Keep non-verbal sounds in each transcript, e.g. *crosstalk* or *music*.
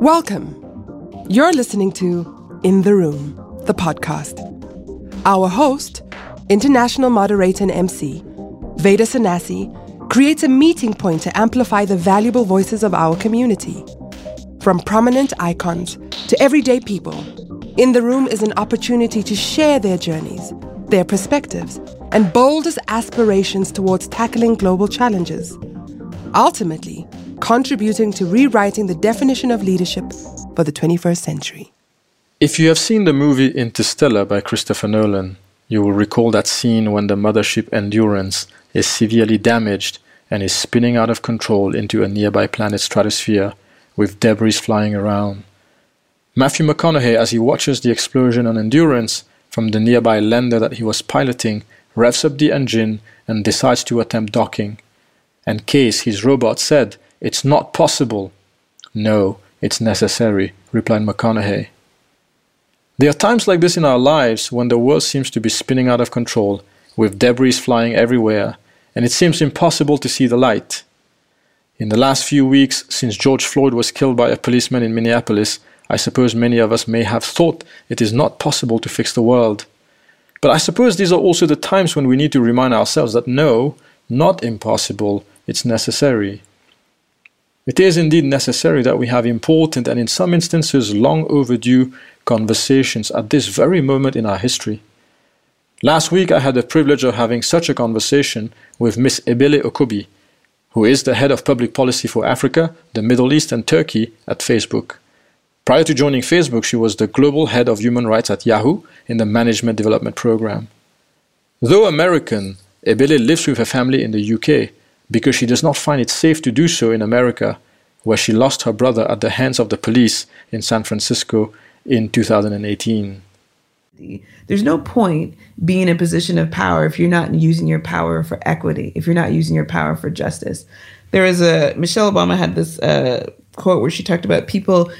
Welcome. You're listening to In the Room, the podcast. Our host, international moderator and MC, Veda Sanasi, creates a meeting point to amplify the valuable voices of our community. From prominent icons to everyday people, In the Room is an opportunity to share their journeys, their perspectives, and boldest aspirations towards tackling global challenges. Ultimately, contributing to rewriting the definition of leadership for the 21st century. If you have seen the movie Interstellar by Christopher Nolan, you will recall that scene when the mothership Endurance is severely damaged and is spinning out of control into a nearby planet's stratosphere with debris flying around. Matthew McConaughey, as he watches the explosion on Endurance from the nearby lander that he was piloting, revs up the engine and decides to attempt docking. And Case, his robot, said it's not possible. No, it's necessary, replied McConaughey. There are times like this in our lives when the world seems to be spinning out of control, with debris flying everywhere, and it seems impossible to see the light. In the last few weeks, since George Floyd was killed by a policeman in Minneapolis, I suppose many of us may have thought it is not possible to fix the world. But I suppose these are also the times when we need to remind ourselves that no, not impossible, it's necessary. It is indeed necessary that we have important and in some instances long overdue conversations at this very moment in our history. Last week I had the privilege of having such a conversation with Miss Ebele Okobi, who is the head of public policy for Africa, the Middle East and Turkey at Facebook. Prior to joining Facebook, she was the global head of human rights at Yahoo in the management development program. Though American, Ebele lives with her family in the UK because she does not find it safe to do so in America, where she lost her brother at the hands of the police in San Francisco in 2018. There's no point being in a position of power if you're not using your power for equity, if you're not using your power for justice. There is a Michelle Obama had this uh, quote where she talked about people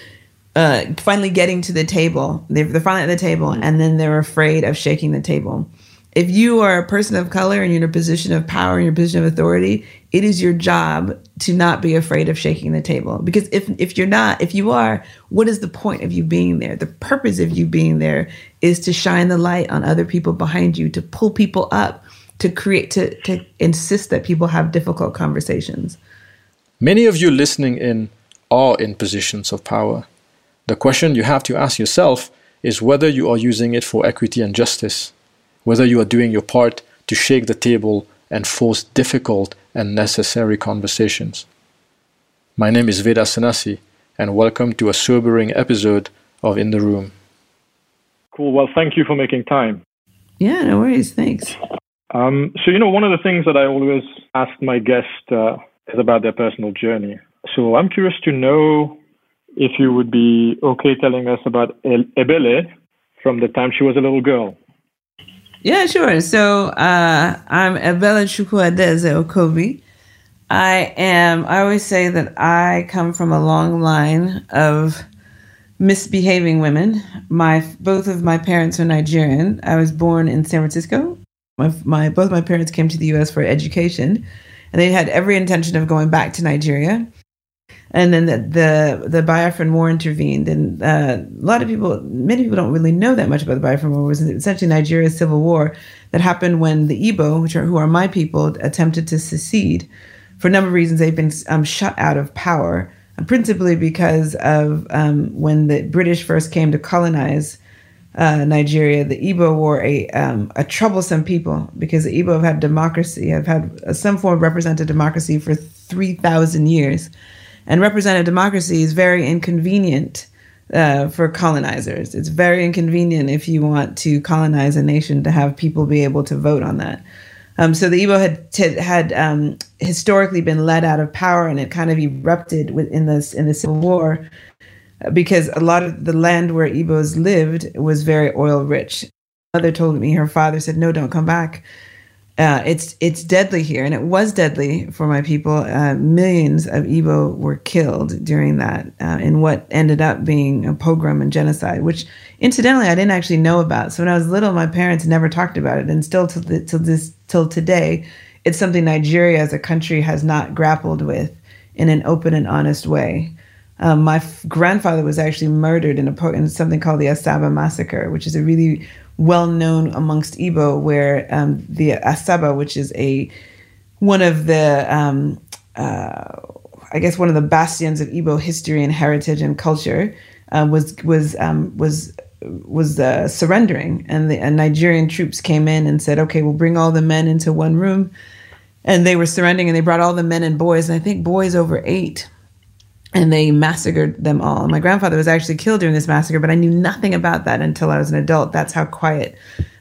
uh, finally getting to the table. They're, they're finally at the table, and then they're afraid of shaking the table if you are a person of color and you're in a position of power and your position of authority, it is your job to not be afraid of shaking the table. Because if if you're not, if you are, what is the point of you being there? The purpose of you being there is to shine the light on other people behind you, to pull people up, to create to to insist that people have difficult conversations. Many of you listening in are in positions of power. The question you have to ask yourself is whether you are using it for equity and justice whether you are doing your part to shake the table and force difficult and necessary conversations. My name is Veda Sanasi, and welcome to a sobering episode of In the Room. Cool. Well, thank you for making time. Yeah, no worries. Thanks. Um, so, you know, one of the things that I always ask my guests uh, is about their personal journey. So, I'm curious to know if you would be okay telling us about Ebele from the time she was a little girl. Yeah, sure. So uh, I'm Ebele Chukwuadeze Okobi. I am, I always say that I come from a long line of misbehaving women. My Both of my parents are Nigerian. I was born in San Francisco. My, my Both my parents came to the US for education, and they had every intention of going back to Nigeria and then the the, the Biafran War intervened, and uh, a lot of people, many people don't really know that much about the Biafran War. It was essentially Nigeria's civil war that happened when the Igbo, which are who are my people, attempted to secede. For a number of reasons, they've been um, shut out of power, principally because of um, when the British first came to colonize. Uh, Nigeria, the Igbo were a um, a troublesome people because the Igbo have had democracy, have had some form of representative democracy for three thousand years, and representative democracy is very inconvenient uh, for colonizers. It's very inconvenient if you want to colonize a nation to have people be able to vote on that. Um, so the Igbo had t- had um, historically been let out of power, and it kind of erupted within this in the Civil War uh, because a lot of the land where Igbos lived was very oil rich. Mother told me her father said, "No, don't come back." Uh, it's it's deadly here, and it was deadly for my people. Uh, millions of Igbo were killed during that, uh, in what ended up being a pogrom and genocide, which incidentally I didn't actually know about. So when I was little, my parents never talked about it, and still till till this till today, it's something Nigeria as a country has not grappled with in an open and honest way. Um, my f- grandfather was actually murdered in, a, in something called the Asaba massacre, which is a really well known amongst Igbo, where um, the Asaba, which is a one of the um, uh, I guess one of the bastions of Igbo history and heritage and culture, uh, was was um, was was uh, surrendering, and the Nigerian troops came in and said, "Okay, we'll bring all the men into one room," and they were surrendering, and they brought all the men and boys, and I think boys over eight, and they massacred them all. My grandfather was actually killed during this massacre, but I knew nothing about that until I was an adult. That's how quiet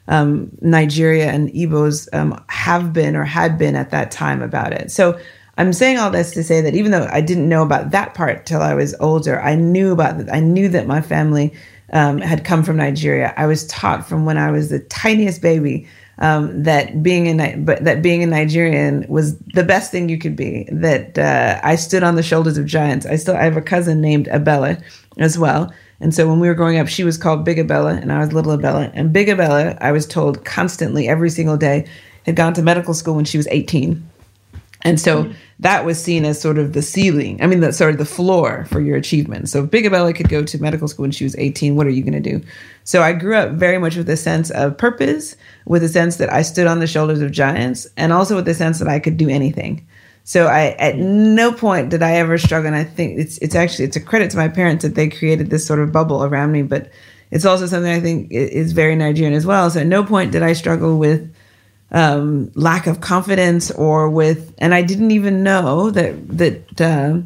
um, Nigeria and Igbos um, have been or had been at that time about it. So I'm saying all this to say that even though I didn't know about that part till I was older, I knew about that. I knew that my family um, had come from Nigeria. I was taught from when I was the tiniest baby um, that being a but that being a Nigerian was the best thing you could be. That uh, I stood on the shoulders of giants. I still I have a cousin named Ebele as well. And so when we were growing up, she was called Big Ebele and I was Little Ebele. And Big Ebele, I was told constantly every single day, had gone to medical school when she was 18. And so mm-hmm. that was seen as sort of the ceiling. I mean, the sort of the floor for your achievement. So if Big Ebele could go to medical school when she was 18, what are you going to do? So I grew up very much with a sense of purpose, with a sense that I stood on the shoulders of giants, and also with the sense that I could do anything. So I at no point did I ever struggle. And I think it's it's actually it's a credit to my parents that they created this sort of bubble around me. But it's also something I think is very Nigerian as well. So at no point did I struggle with um, lack of confidence or with, and I didn't even know that that uh,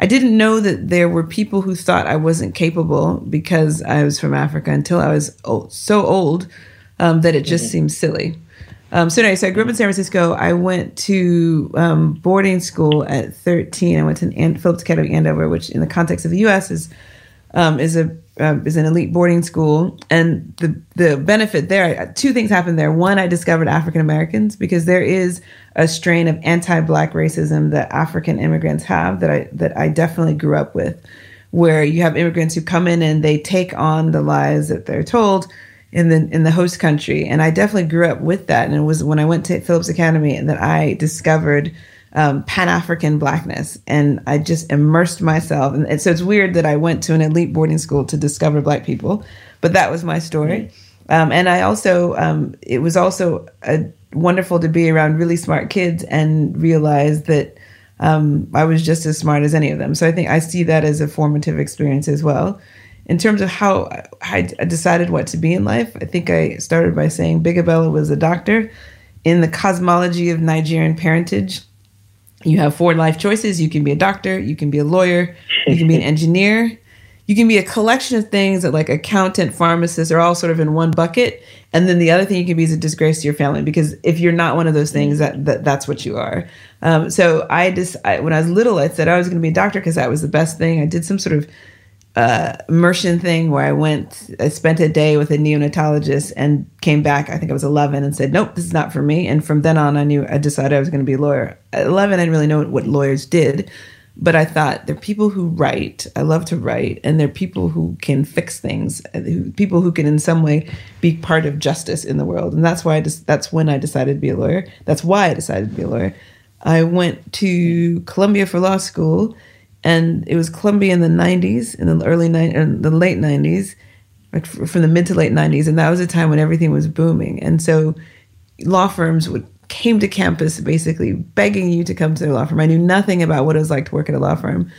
I didn't know that there were people who thought I wasn't capable because I was from Africa until I was old, so old um, that it just mm-hmm. seemed silly. Um, so anyway, so I grew up in San Francisco. I went to um, boarding school at 13. I went to an Phillips Academy Andover, which in the context of the U.S. is um, is a uh, is an elite boarding school, and the the benefit there. Two things happened there. One, I discovered African Americans because there is a strain of anti-black racism that African immigrants have that I that I definitely grew up with, where you have immigrants who come in and they take on the lies that they're told in the in the host country, and I definitely grew up with that. And it was when I went to Phillips Academy and that I discovered um, Pan African blackness. And I just immersed myself. And, and, so it's weird that I went to an elite boarding school to discover black people, but that was my story. Um, and I also, um, it was also a, wonderful to be around really smart kids and realize that um, I was just as smart as any of them. So I think I see that as a formative experience as well. In terms of how I decided what to be in life, I think I started by saying Big Ebele was a doctor. In the cosmology of Nigerian parentage, you have four life choices. You can be a doctor, you can be a lawyer, you can be an *laughs* engineer, you can be a collection of things that like accountant, pharmacist are all sort of in one bucket. And then the other thing you can be is a disgrace to your family because if you're not one of those things, that, that that's what you are. Um, so I just I, when I was little, I said I was going to be a doctor because that was the best thing. I did some sort of uh, immersion thing where I went, I spent a day with a neonatologist and came back. I think I was 11 and said, nope, this is not for me. And from then on, I knew I decided I was going to be a lawyer. At 11, I didn't really know what lawyers did, but I thought there are people who write. I love to write, and there are people who can fix things, people who can in some way be part of justice in the world. And that's why I just, that's when I decided to be a lawyer. That's why I decided to be a lawyer. I went to Columbia for law school and it was Columbia in the 90s, in the early ni- in the late 90s, like from the mid to late 90s, and that was a time when everything was booming. And so law firms would came to campus basically begging you to come to their law firm. I knew nothing about what it was like to work at a law firm.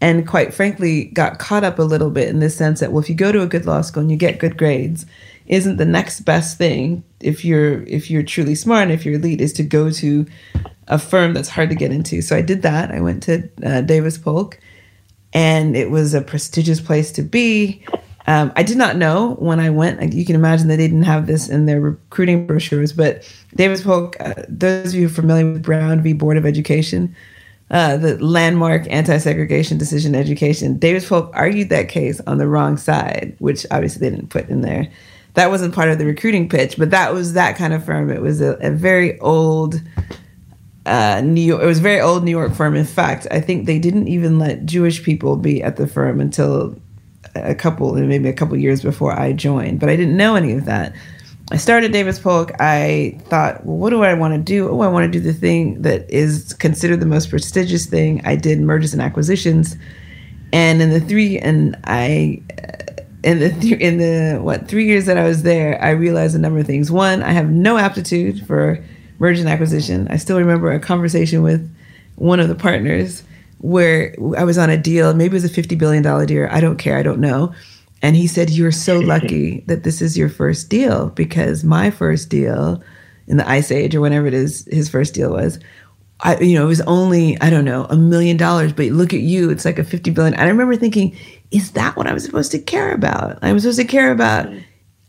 And quite frankly, got caught up a little bit in the sense that well, if you go to a good law school and you get good grades, isn't the next best thing if you're if you're truly smart and if you're elite is to go to a firm that's hard to get into. So I did that. I went to uh, Davis Polk, and it was a prestigious place to be. Um, I did not know when I went. You can imagine that they didn't have this in their recruiting brochures. But Davis Polk, uh, those of you familiar with Brown v. Board of Education, uh, the landmark anti-segregation decision education, Davis Polk argued that case on the wrong side, which obviously they didn't put in there. That wasn't part of the recruiting pitch, but that was that kind of firm. It was a, a very old uh, New York. It was a very old New York firm. In fact, I think they didn't even let Jewish people be at the firm until a couple, maybe a couple years before I joined. But I didn't know any of that. I started Davis Polk. I thought, well, what do I want to do? Oh, I want to do the thing that is considered the most prestigious thing. I did mergers and acquisitions. And in the three, and I, uh, in the th- in the what three years that I was there, I realized a number of things. One, I have no aptitude for merger and acquisition. I still remember a conversation with one of the partners where I was on a deal. Maybe it was a fifty billion dollar deal. I don't care. I don't know. And he said, "You're so *laughs* lucky that this is your first deal because my first deal." in the ice age or whenever it is his first deal was I, you know, it was only, I don't know, a million dollars, but look at you, it's like a 50 billion. I remember thinking, is that what I'm supposed to care about? I'm supposed to care about,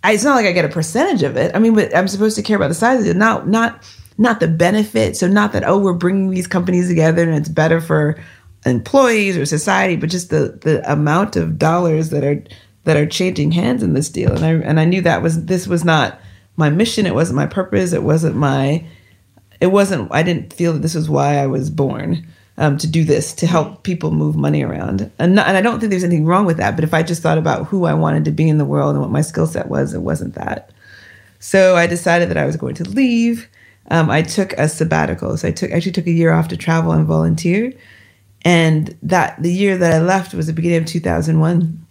it's not like I get a percentage of it. I mean, but I'm supposed to care about the size of it, not, not, not the benefit. So not that, oh, we're bringing these companies together and it's better for employees or society, but just the, the amount of dollars that are, that are changing hands in this deal. And I, and I knew that was, this was not my mission. It wasn't my purpose. It wasn't my, it wasn't i didn't feel that this was why i was born um, to do this to help people move money around. And, not, and i don't think there's anything wrong with that but if i just thought about who i wanted to be in the world and what my skill set was it wasn't that. So i decided that i was going to leave. Um, i took a sabbatical. So i took actually took a year off to travel and volunteer. And that the year that i left was the beginning of 2001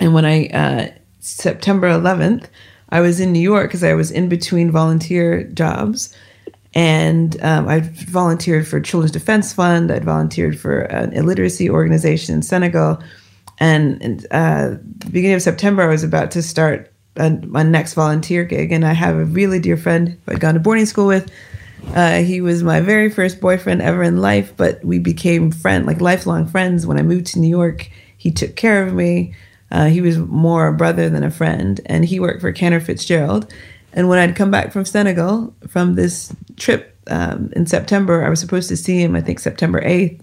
and when i uh, september 11th i was in new york because i was in between volunteer jobs and um, I volunteered for Children's Defense Fund. I'd volunteered for an illiteracy organization in Senegal. And, and uh, the beginning of September, I was about to start a, my next volunteer gig. And I have a really dear friend I'd gone to boarding school with. Uh, he was my very first boyfriend ever in life, but we became friend, like lifelong friends. When I moved to New York, he took care of me. Uh, he was more a brother than a friend, and he worked for Cantor Fitzgerald. And when I'd come back from Senegal from this trip um, in September, I was supposed to see him, I think September 8th.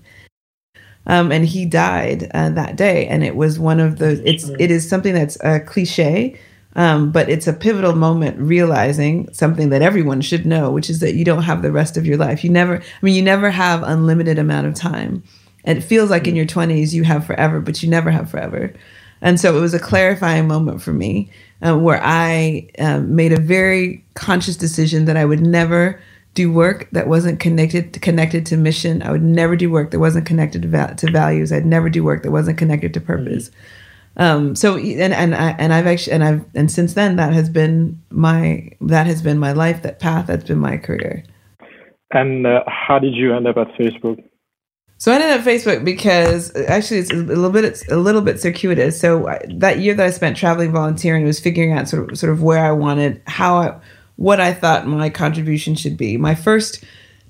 Um, and he died uh, that day. And it was one of the, it's, it is something that's a cliche, um, but it's a pivotal moment realizing something that everyone should know, which is that you don't have the rest of your life. You never, I mean, you never have unlimited amount of time. And it feels like in your 20s you have forever, but you never have forever. And so it was a clarifying moment for me uh, where I um, made a very conscious decision that I would never do work that wasn't connected to, connected to mission. I would never do work that wasn't connected to, to values. I'd never do work that wasn't connected to purpose. Mm-hmm. Um, so and and I and I've actually and I've and since then that has been my that has been my life. That path that's been my career. And uh, how did you end up at Facebook? So I ended up Facebook because actually it's a little bit it's a little bit circuitous. So that year that I spent traveling volunteering was figuring out sort of sort of where I wanted how I what I thought my contribution should be. My first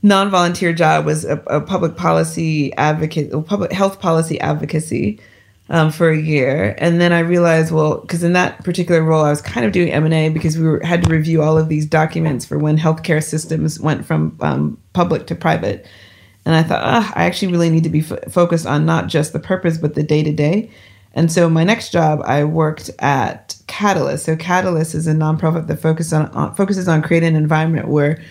non-volunteer job was a, a public policy advocate, public health policy advocacy um, for a year, and then I realized, well, because in that particular role, I was kind of doing M and A because we were, had to review all of these documents for when healthcare systems went from um, public to private. And I thought, I actually really need to be f- focused on not just the purpose, but the day to day. And so my next job, I worked at Catalyst. So Catalyst is a nonprofit that focuses on, on focuses on creating an environment where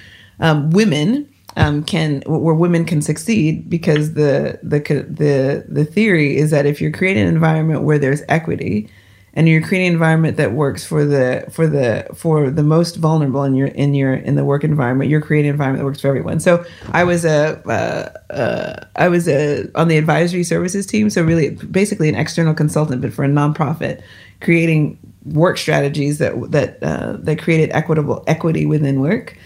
um, women um, can where women can succeed because the the the the theory is that if you're creating an environment where there's equity, and you're creating an environment that works for the for the for the most vulnerable in your in your in the work environment you're creating an environment that works for everyone so i was a uh, uh, I was a on the advisory services team so really basically an external consultant but for a nonprofit creating work strategies that that uh, that created equitable equity within work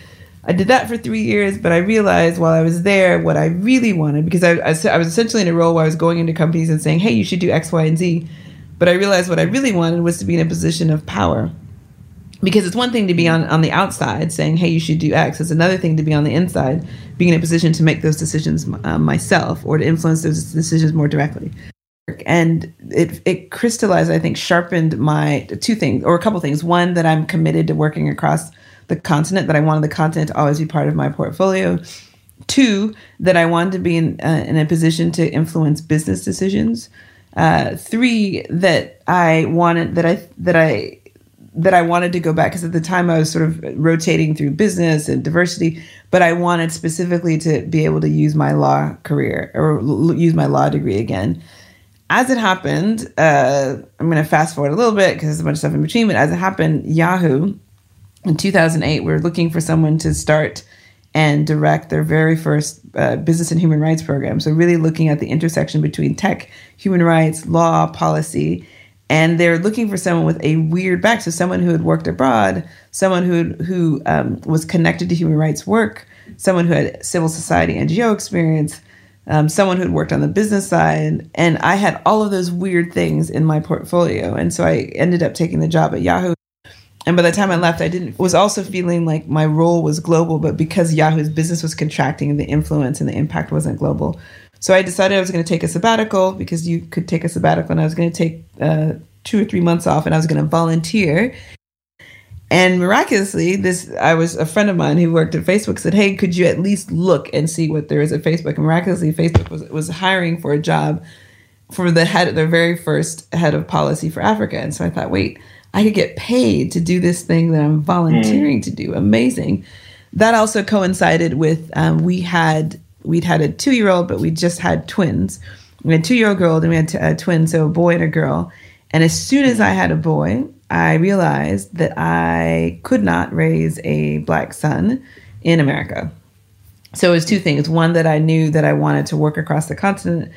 I did that for three years, but I realized while I was there what I really wanted because I, I, I was essentially in a role where I was going into companies and saying, "Hey, you should do X, Y, and Z." But I realized what I really wanted was to be in a position of power. Because it's one thing to be on, on the outside saying, hey, you should do X. It's another thing to be on the inside, being in a position to make those decisions uh, myself or to influence those decisions more directly. And it, it crystallized, I think, sharpened my two things, or a couple things. One, that I'm committed to working across the continent, that I wanted the continent to always be part of my portfolio. Two, that I wanted to be in, uh, in a position to influence business decisions uh, three that I wanted that I that I that I wanted to go back because at the time I was sort of rotating through business and diversity, but I wanted specifically to be able to use my law career or l- use my law degree again. As it happened, uh, I'm going to fast forward a little bit because there's a bunch of stuff in between. But as it happened, Yahoo in 2008 we we're looking for someone to start and direct their very first uh, business and human rights program. So, really looking at the intersection between tech, human rights, law, policy. And they're looking for someone with a weird back. So, someone who had worked abroad, someone who, who um, was connected to human rights work, someone who had civil society NGO experience, um, someone who had worked on the business side. And I had all of those weird things in my portfolio. And so I ended up taking the job at Yahoo and by the time I left, I didn't was also feeling like my role was global, but because Yahoo's business was contracting, the influence and the impact wasn't global. So I decided I was going to take a sabbatical because you could take a sabbatical, and I was going to take uh, two or three months off, and I was going to volunteer. And miraculously, this I was a friend of mine who worked at Facebook said, "Hey, could you at least look and see what there is at Facebook?" And miraculously, Facebook was was hiring for a job for the head, their very first head of policy for Africa. And so I thought, wait I could get paid to do this thing that I'm volunteering mm. to do. Amazing. That also coincided with um, we had we'd had a two year old, but we just had twins. We had a two year old girl, and we had t- a twin, so a boy and a girl. And as soon as I had a boy, I realized that I could not raise a black son in America. So it was two things. One, that I knew that I wanted to work across the continent,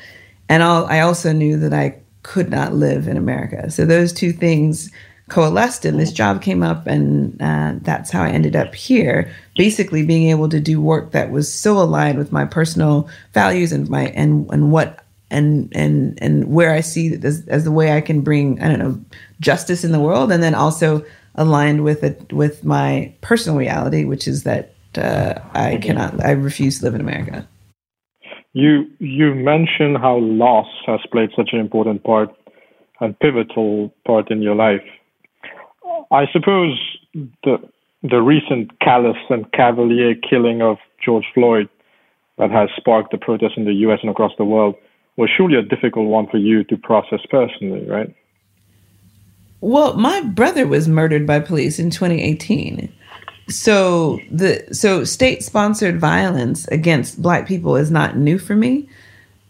and all, I also knew that I could not live in America. So those two things coalesced and this job came up and uh, that's how i ended up here. Basically being able to do work that was so aligned with my personal values and my and and what and and and where i see as, as the way i can bring i don't know justice in the world. And then also aligned with it with my personal reality which is that uh, i cannot i refuse to live in america. You you mentioned how loss has played such an important part and pivotal part in your life I suppose the the recent callous and cavalier killing of George Floyd that has sparked the protests in the U.S. and across the world was surely a difficult one for you to process personally, right? Well, my brother was murdered by police in 2018. So the so state sponsored violence against black people is not new for me.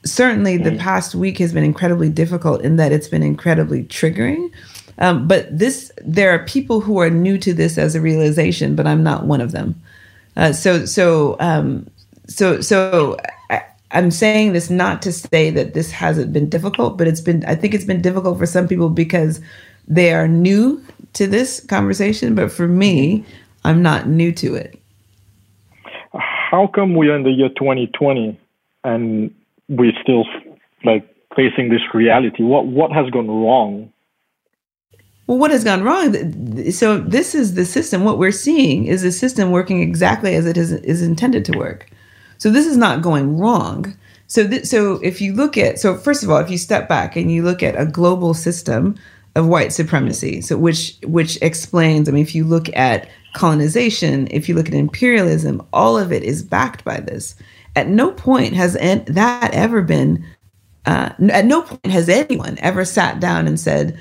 Certainly the mm. past week has been incredibly difficult in that it's been incredibly triggering. Um, but this, there are people who are new to this as a realization, but I'm not one of them. Uh, so, so, um, so, so I, I'm saying this not to say that this hasn't been difficult, but it's been, I think it's been difficult for some people because they are new to this conversation. But for me, I'm not new to it. How come we are in the year 2020 and we're still like facing this reality? What what has gone wrong well, what has gone wrong? So this is the system. What we're seeing is the system working exactly as it is, is intended to work. So this is not going wrong. So, th- so if you look at, so first of all, if you step back and you look at a global system of white supremacy, so which which explains, I mean, if you look at colonization, if you look at imperialism, all of it is backed by this. At no point has en- that ever been. Uh, at no point has anyone ever sat down and said,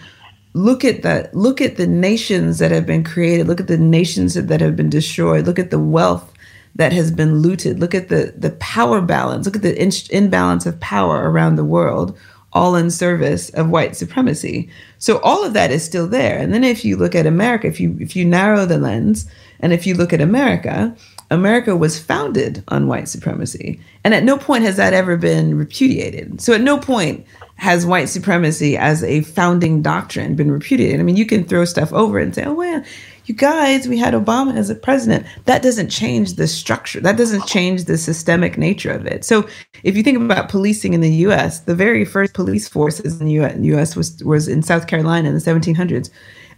look at the look at the nations that have been created. Look at the nations that have been destroyed. Look at the wealth that has been looted. Look at the the power balance. Look at the in- imbalance of power around the world all in service of white supremacy. So all of that is still there. And then if you look at america if you if you narrow the lens and if you look at america America was founded on white supremacy. And at no point has that ever been repudiated. So at no point has white supremacy as a founding doctrine been repudiated. I mean, you can throw stuff over and say, oh, well, you guys, we had Obama as a president. That doesn't change the structure. That doesn't change the systemic nature of it. So if you think about policing in the US, the very first police forces in the US was, was in South Carolina in the 1700s.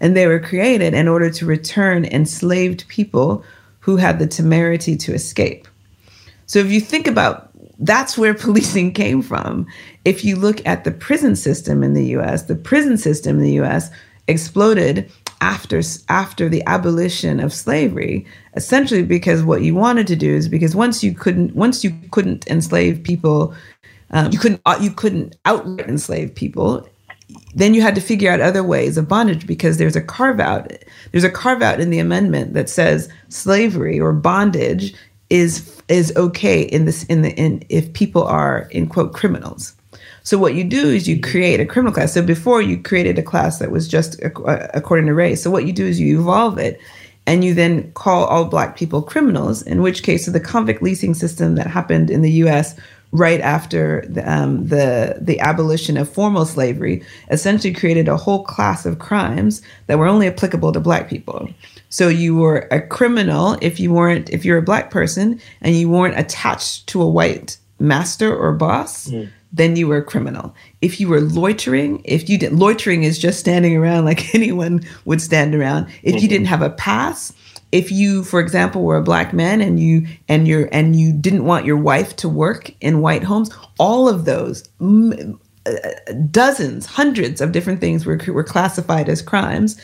And they were created in order to return enslaved people who had the temerity to escape. So if you think about that's where *laughs* policing came from. If you look at the prison system in the US, the prison system in the US exploded after after the abolition of slavery essentially because what you wanted to do is because once you couldn't once you couldn't enslave people um, you couldn't uh, you couldn't outright enslave people then you had to figure out other ways of bondage because there's a carve out there's a carve out in the amendment that says slavery or bondage is is okay in this in the in if people are in quote criminals. So what you do is you create a criminal class. So before you created a class that was just according to race. So what you do is you evolve it, and you then call all black people criminals, in which case, so the convict leasing system that happened in the US right after the, um, the, the abolition of formal slavery essentially created a whole class of crimes that were only applicable to black people. So you were a criminal if you weren't if you're a black person and you weren't attached to a white master or boss. Mm then you were a criminal. If you were loitering, if you did loitering is just standing around *laughs* like anyone would stand around. If mm-hmm. you didn't have a pass, if you, for example, were a black man and you and you and you didn't want your wife to work in white homes, all of those uh, dozens, hundreds of different things were were classified as crimes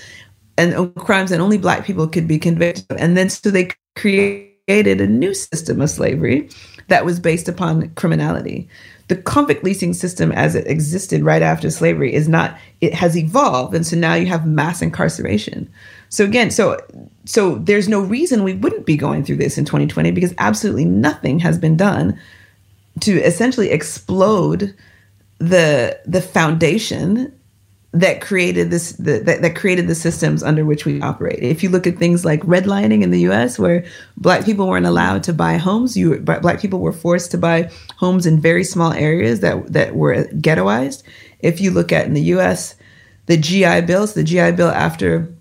and uh, crimes that only black people could be convicted of. And then so they created a new system of slavery that was based upon criminality. The convict leasing system as it existed right after slavery is not it has evolved and so now you have mass incarceration. So again so so there's no reason we wouldn't be going through this in 2020 because absolutely nothing has been done to essentially explode the the foundation that created this the, that, that created the systems under which we operate. If you look at things like redlining in the U.S., where black people weren't allowed to buy homes, you black people were forced to buy homes in very small areas that that were ghettoized. If you look at in the U.S., the GI bills, the GI Bill after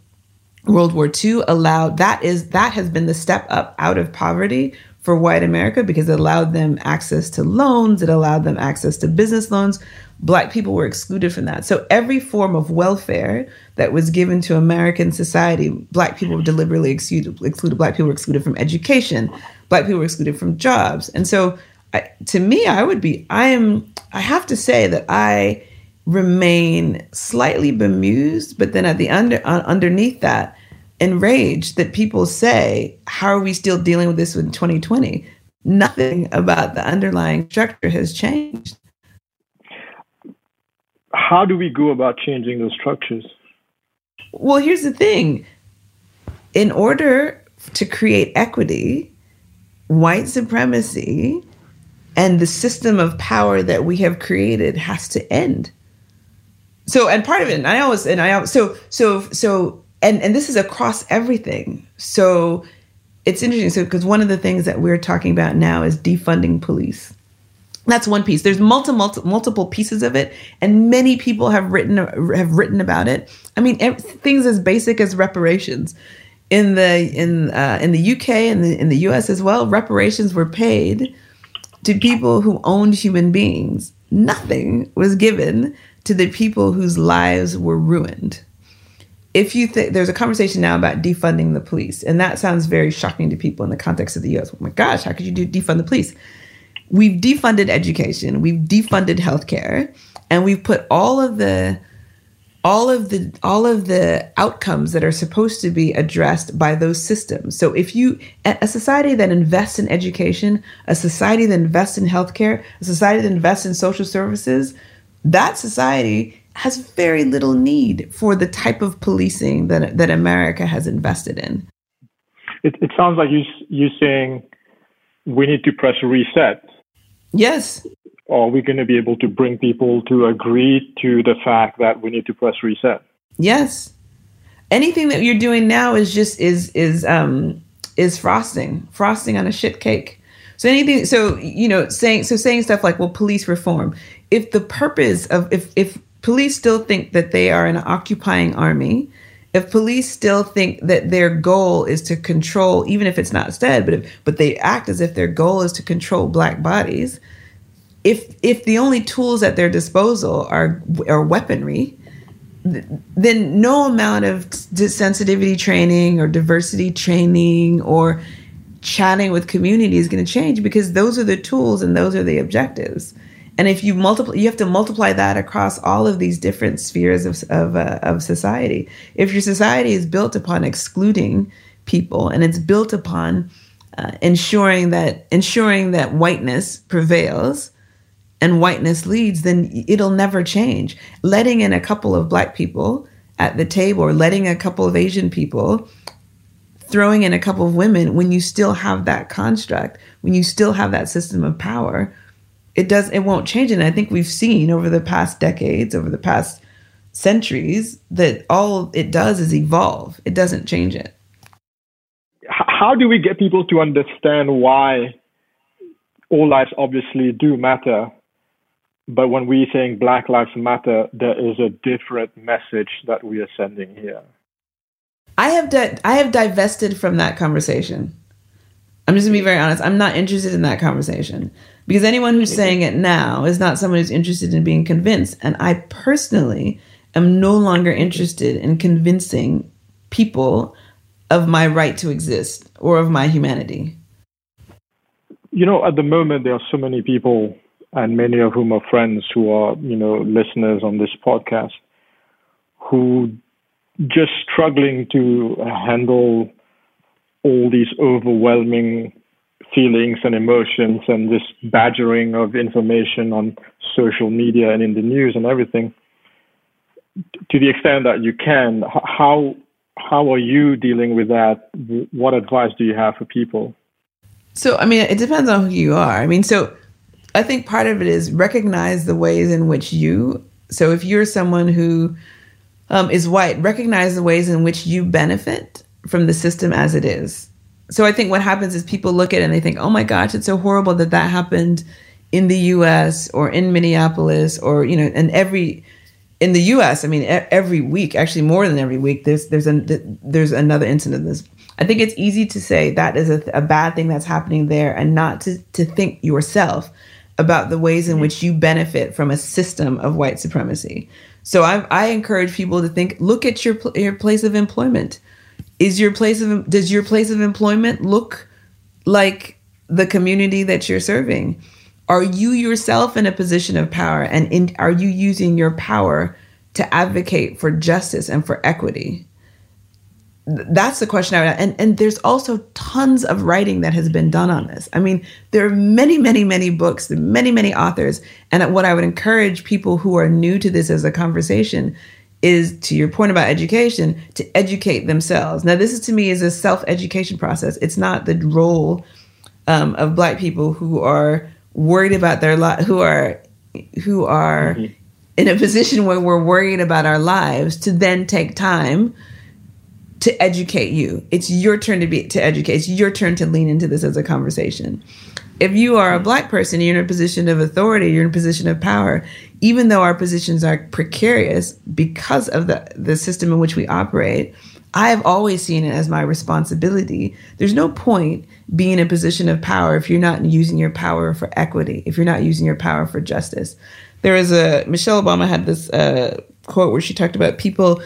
World War II allowed that is that has been the step up out of poverty for white America because it allowed them access to loans, it allowed them access to business loans, black people were excluded from that. So every form of welfare that was given to American society, black people were deliberately excluded. excluded black people were excluded from education. Black people were excluded from jobs. And so, I, to me, I would be. I am. I have to say that I remain slightly bemused, but then at the under uh, underneath that, enraged that people say, "How are we still dealing with this in 2020?" Nothing about the underlying structure has changed how do we go about changing those structures? Well, here's the thing in order to create equity, white supremacy and the system of power that we have created has to end. So, and part of it, and I always, and I so, so, so, and, and this is across everything. So it's interesting. So, because one of the things that we're talking about now is defunding police. That's one piece. There's multiple, multiple multiple pieces of it, and many people have written have written about it. I mean, things as basic as reparations in the in uh, in the UK and the, in the US as well. Reparations were paid to people who owned human beings. Nothing was given to the people whose lives were ruined. If you think there's a conversation now about defunding the police, and that sounds very shocking to people in the context of the US. Oh my gosh, how could you do defund the police? We've defunded education, we've defunded healthcare, and we've put all of the all of the all of the outcomes that are supposed to be addressed by those systems. So if you a society that invests in education, a society that invests in healthcare, a society that invests in social services, that society has very little need for the type of policing that that America has invested in. It, it sounds like you you're saying we need to press reset Yes. Are we going to be able to bring people to agree to the fact that we need to press reset? Yes. Anything that you're doing now is just is is um is frosting, frosting on a shit cake. So anything so you know saying so saying stuff like well police reform. If the purpose of if if police still think that they are an occupying army, if police still think that their goal is to control, even if it's not said, but if, but they act as if their goal is to control black bodies, if if the only tools at their disposal are are weaponry, then no amount of sensitivity training or diversity training or chatting with community is going to change because those are the tools and those are the objectives. And if you multiply, you have to multiply that across all of these different spheres of of, uh, of society. If your society is built upon excluding people and it's built upon uh, ensuring that ensuring that whiteness prevails and whiteness leads, then it'll never change. Letting in a couple of black people at the table or letting a couple of Asian people throwing in a couple of women when you still have that construct, when you still have that system of power it does it won't change and i think we've seen over the past decades over the past centuries that all it does is evolve it doesn't change it how do we get people to understand why all lives obviously do matter, but when we're saying Black Lives Matter, there is a different message that we are sending here. I have di- I have divested from that conversation. I'm just gonna be very honest. I'm not interested in that conversation because anyone who's saying it now is not someone who's interested in being convinced. And I personally am no longer interested in convincing people of my right to exist or of my humanity. You know, at the moment, there are so many people, and many of whom are friends who are, you know, listeners on this podcast, who just struggling to handle all these overwhelming feelings and emotions and this badgering of information on social media and in the news and everything. To the extent that you can how how are you dealing with that? What advice do you have for people? So i mean it depends on who you are. I mean so i think part of it is recognize the ways in which you so if you're someone who um, is white recognize the ways in which you benefit from the system as it is so I think what happens is people look at it and they think, oh my gosh, it's so horrible that that happened in the US or in Minneapolis or, you know, and every, in the US, I mean, every week, actually more than every week, there's, there's, an, there's another incident of this. I think it's easy to say that is a, a bad thing that's happening there and not to, to think yourself about the ways in mm-hmm. which you benefit from a system of white supremacy. So I, I encourage people to think, look at your, your place of employment is your place of does your place of employment look like the community that you're serving are you yourself in a position of power and in, are you using your power to advocate for justice and for equity that's the question I would and and there's also tons of writing that has been done on this. I mean, there are many, many, many books, many, many authors, and what I would encourage people who are new to this as a conversation is to your point about education to educate themselves. Now, this is to me is a self education process. It's not the role um, of Black people who are worried about their life, who are who are mm-hmm. in a position where we're worried about our lives to then take time to educate you. It's your turn to be to educate. It's your turn to lean into this as a conversation if you are a black person, you're in a position of authority, you're in a position of power, even though our positions are precarious because of the, the system in which we operate, I have always seen it as my responsibility. There's no point being in a position of power if you're not using your power for equity, if you're not using your power for justice. There was a, Michelle Obama had this uh, quote where she talked about people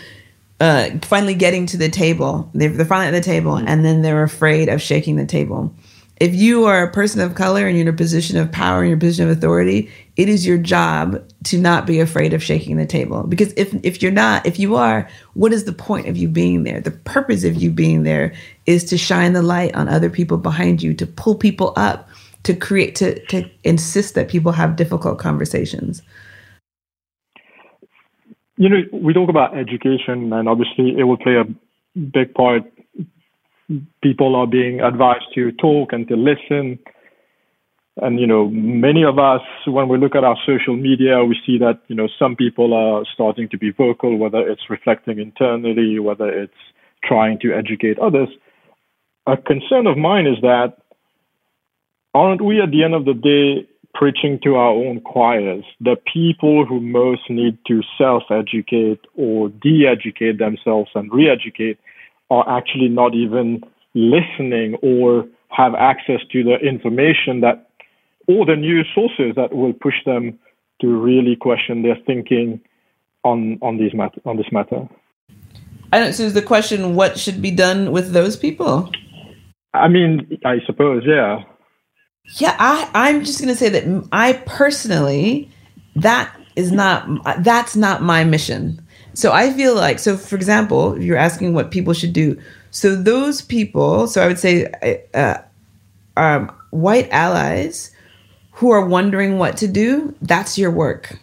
uh, finally getting to the table. They're, they're finally at the table and then they're afraid of shaking the table if you are a person of color and you're in a position of power and a position of authority, it is your job to not be afraid of shaking the table. Because if if you're not, if you are, what is the point of you being there? The purpose of you being there is to shine the light on other people behind you, to pull people up, to create to to insist that people have difficult conversations. You know, we talk about education and obviously it will play a big part people are being advised to talk and to listen. And you know, many of us, when we look at our social media, we see that you know some people are starting to be vocal, whether it's reflecting internally, whether it's trying to educate others. A concern of mine is that aren't we at the end of the day preaching to our own choirs? The people who most need to self-educate or de-educate themselves and re-educate are actually not even listening or have access to the information that or the news sources that will push them to really question their thinking on on these mat- on this matter. I don't. So is the question what should be done with those people? I mean, I suppose, yeah. Yeah, I I'm just gonna say that I personally that is not that's not my mission. So I feel like, so for example, you're asking what people should do, so those people, so I would say uh, um, white allies who are wondering what to do, that's your work.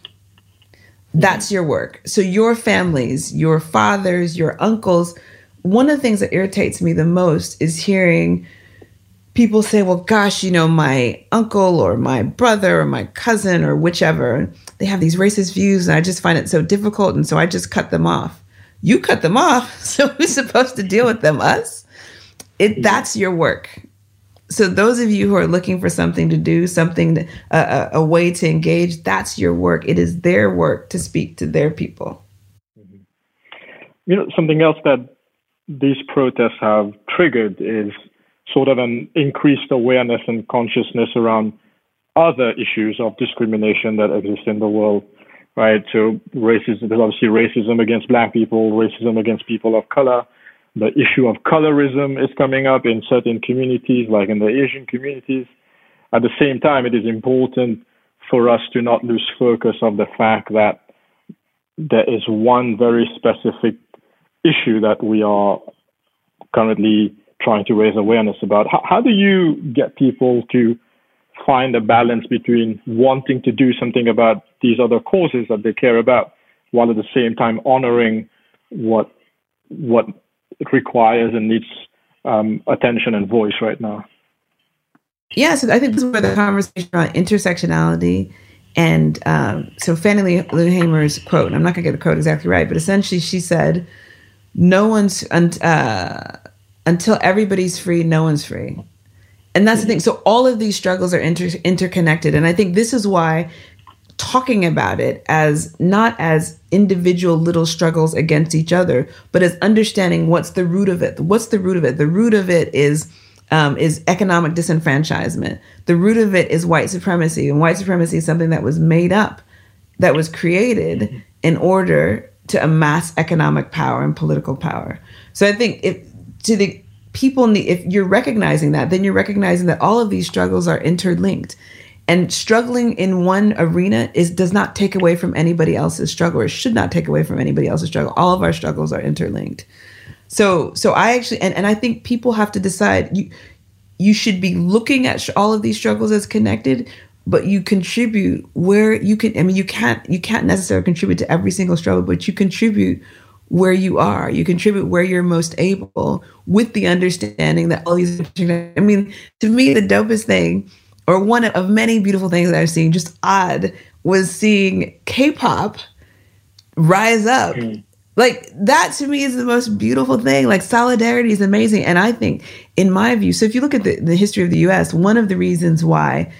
That's your work. So your families, your fathers, your uncles, one of the things that irritates me the most is hearing people say, well, gosh, you know, my uncle or my brother or my cousin or whichever, they have these racist views and I just find it so difficult. And so I just cut them off. You cut them off. *laughs* So who's supposed to deal with them? Us? it that's your work. So those of you who are looking for something to do, something to, uh, a, a way to engage, that's your work. It is their work to speak to their people. You know, something else that these protests have triggered is sort of an increased awareness and consciousness around other issues of discrimination that exist in the world, right? So racism, there's obviously racism against black people, racism against people of color. The issue of colorism is coming up in certain communities, like in the Asian communities. At the same time, it is important for us to not lose focus of the fact that there is one very specific issue that we are currently trying to raise awareness about. How, how do you get people to find a balance between wanting to do something about these other causes that they care about, while at the same time honoring what what requires and needs um, attention and voice right now? Yeah, so I think this is where the conversation around intersectionality and um, so Fannie Lou Hamer's quote, and I'm not going to get the quote exactly right, but essentially she said, "No one's uh, until everybody's free, no one's free." And that's the thing. So all of these struggles are inter- interconnected, and I think this is why talking about it as not as individual little struggles against each other, but as understanding what's the root of it. What's the root of it? The root of it is um, is economic disenfranchisement. The root of it is white supremacy, and white supremacy is something that was made up, that was created in order to amass economic power and political power. So I think if to the people need, if you're recognizing that, then you're recognizing that all of these struggles are interlinked. And struggling in one arena is does not take away from anybody else's struggle, or should not take away from anybody else's struggle. All of our struggles are interlinked. So, so I actually, and, and I think people have to decide you, you should be looking at all of these struggles as connected, but you contribute where you can. I mean, you can't, you can't necessarily contribute to every single struggle, but you contribute where you are. You contribute where you're most able with the understanding that all these, I mean, to me, the dopest thing, or one of many beautiful things that I've seen, just odd, was seeing K pop rise up. Mm. Like that to me is the most beautiful thing. Like solidarity is amazing. And I think, in my view, so if you look at the, the history of the US, one of the reasons why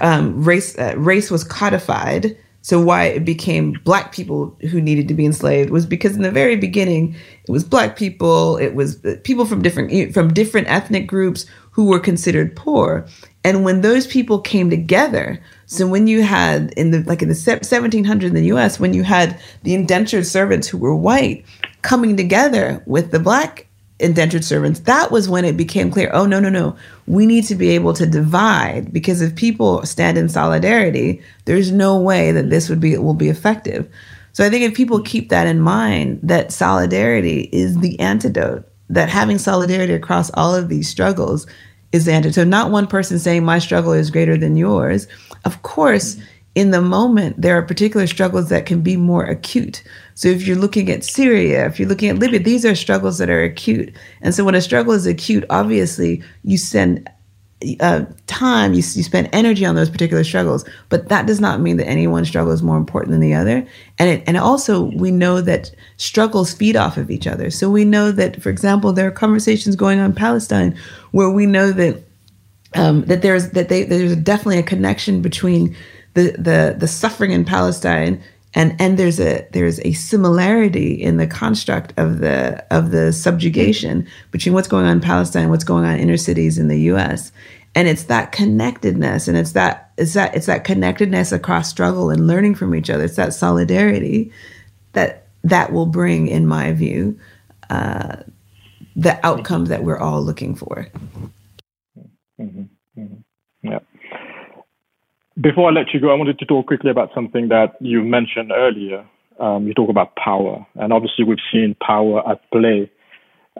um, race, uh, race was codified so why it became black people who needed to be enslaved was because in the very beginning it was black people, it was uh, people from different from different ethnic groups who were considered poor. And when those people came together, so when you had in the like in the 1700s in the US when you had the indentured servants who were white coming together with the black indentured servants, that was when it became clear oh, no, no, no. We need to be able to divide because if people stand in solidarity, there's no way that this would be will be effective. So I think if people keep that in mind, that solidarity is the antidote, that having solidarity across all of these struggles is the antidote. So not one person saying my struggle is greater than yours. Of course, in the moment, there are particular struggles that can be more acute. So if you're looking at Syria, if you're looking at Libya, these are struggles that are acute. And so when a struggle is acute, obviously you send uh, time, you, you spend energy on those particular struggles. But that does not mean that any one struggle is more important than the other. And it, and also we know that struggles feed off of each other. So we know that, for example, there are conversations going on in Palestine where we know that um, that there's that they, there's definitely a connection between the the the suffering in Palestine and and there's a there's a similarity in the construct of the of the subjugation between what's going on in Palestine, and what's going on in inner cities in the U.S. And it's that connectedness, and it's that it's that it's that connectedness across struggle and learning from each other. It's that solidarity that that will bring, in my view, uh, the outcomes that we're all looking for. Mm-hmm. Mm-hmm. Yeah. Before I let you go, I wanted to talk quickly about something that you mentioned earlier. Um, you talk about power, and obviously we've seen power at play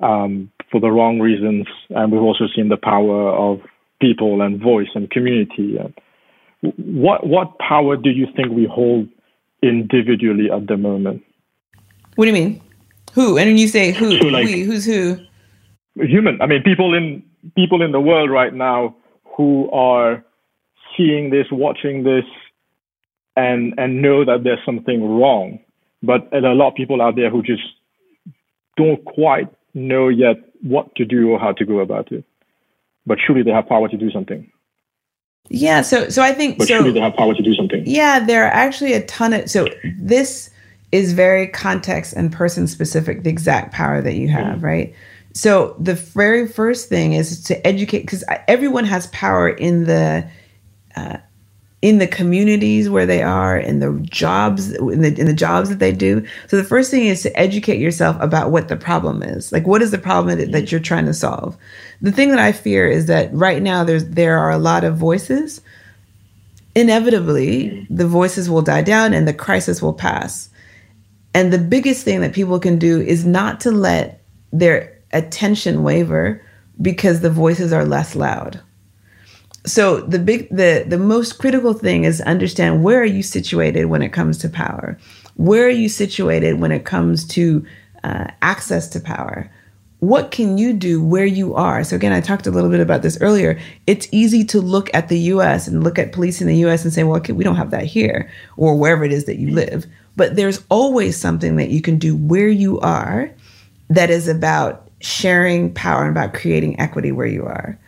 um, for the wrong reasons, and we've also seen the power of people and voice and community. What what power do you think we hold individually at the moment? What do you mean? Who? And when you say who, so like, we, who's who? Human. I mean, people in people in the world right now who are seeing this, watching this, and and know that there's something wrong. But a lot of people out there who just don't quite know yet what to do or how to go about it. But surely they have power to do something. Yeah, so so I think but so, surely they have power to do something. Yeah, there are actually a ton of so this is very context and person specific, the exact power that you have, mm-hmm. right? So the very first thing is to educate because everyone has power in the uh, in the communities where they are, in the jobs, in the, in the jobs that they do. So the first thing is to educate yourself about what the problem is. Like, what is the problem that, that you're trying to solve? The thing that I fear is that right now there's there are a lot of voices. Inevitably, the voices will die down and the crisis will pass. And the biggest thing that people can do is not to let their attention waver because the voices are less loud so the big the the most critical thing is understand where are you situated when it comes to power? Where are you situated when it comes to uh, access to power? What can you do where you are? So again i talked a little bit about this earlier. It's easy to look at the us and look at police in the us and say well okay, we don't have that here or wherever it is that you live. But there's always something that you can do where you are that is about sharing power and about creating equity where you are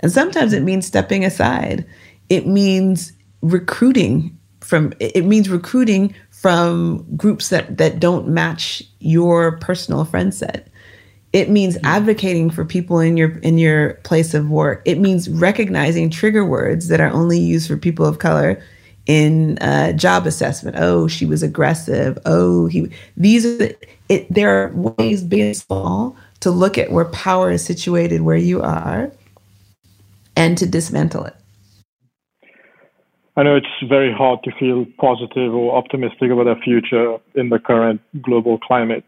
and sometimes it means stepping aside. It means recruiting from it means recruiting from groups that that don't match your personal friend set. It means mm-hmm. advocating for people in your in your place of work. It means recognizing trigger words that are only used for people of color in uh, job assessment. Oh, she was aggressive. Oh, he. These are the, it. There are ways, big and small, to look at where power is situated where you are, and to dismantle it? I know it's very hard to feel positive or optimistic about the future in the current global climate.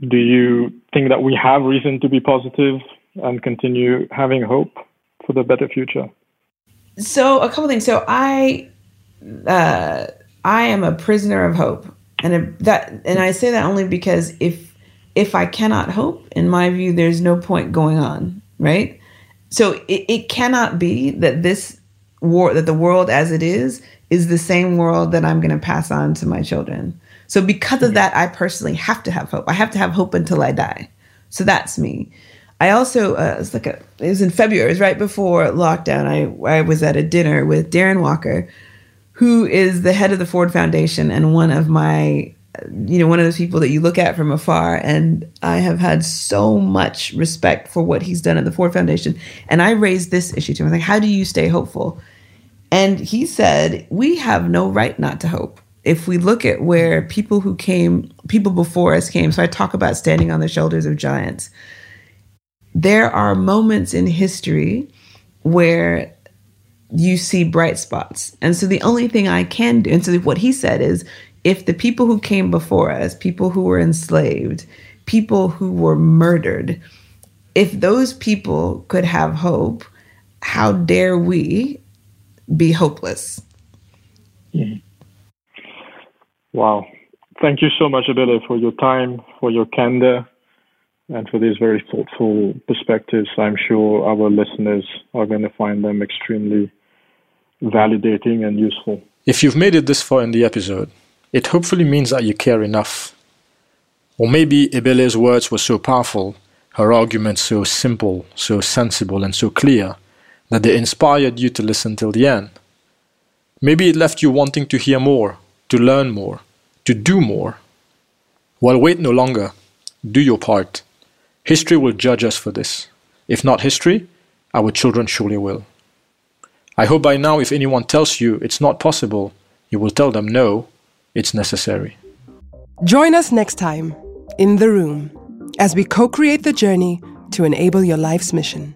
Do you think that we have reason to be positive and continue having hope for the better future? So, a couple things. So, I uh, I am a prisoner of hope, and that and I say that only because if if I cannot hope, in my view, there's no point going on, right? So it, it cannot be that this war, that the world as it is, is the same world that I'm going to pass on to my children. So because of that, I personally have to have hope. I have to have hope until I die. So that's me. I also uh, it was like a, it was in February, it was right before lockdown. I I was at a dinner with Darren Walker, who is the head of the Ford Foundation and one of my you know, one of those people that you look at from afar. And I have had so much respect for what he's done at the Ford Foundation. And I raised this issue to him. I like, how do you stay hopeful? And he said, we have no right not to hope. If we look at where people who came, people before us came, so I talk about standing on the shoulders of giants. There are moments in history where you see bright spots. And so the only thing I can do, and so what he said is, if the people who came before us, people who were enslaved, people who were murdered, if those people could have hope, how dare we be hopeless? Mm-hmm. Wow. Thank you so much, Ebele, for your time, for your candor, and for these very thoughtful perspectives. I'm sure our listeners are going to find them extremely validating and useful. If you've made it this far in the episode, it hopefully means that you care enough. Or maybe Ebele's words were so powerful, her arguments so simple, so sensible, and so clear, that they inspired you to listen till the end. Maybe it left you wanting to hear more, to learn more, to do more. Well, wait no longer. Do your part. History will judge us for this. If not history, our children surely will. I hope by now, if anyone tells you it's not possible, you will tell them no, it's necessary. Join us next time in the room as we co create the journey to enable your life's mission.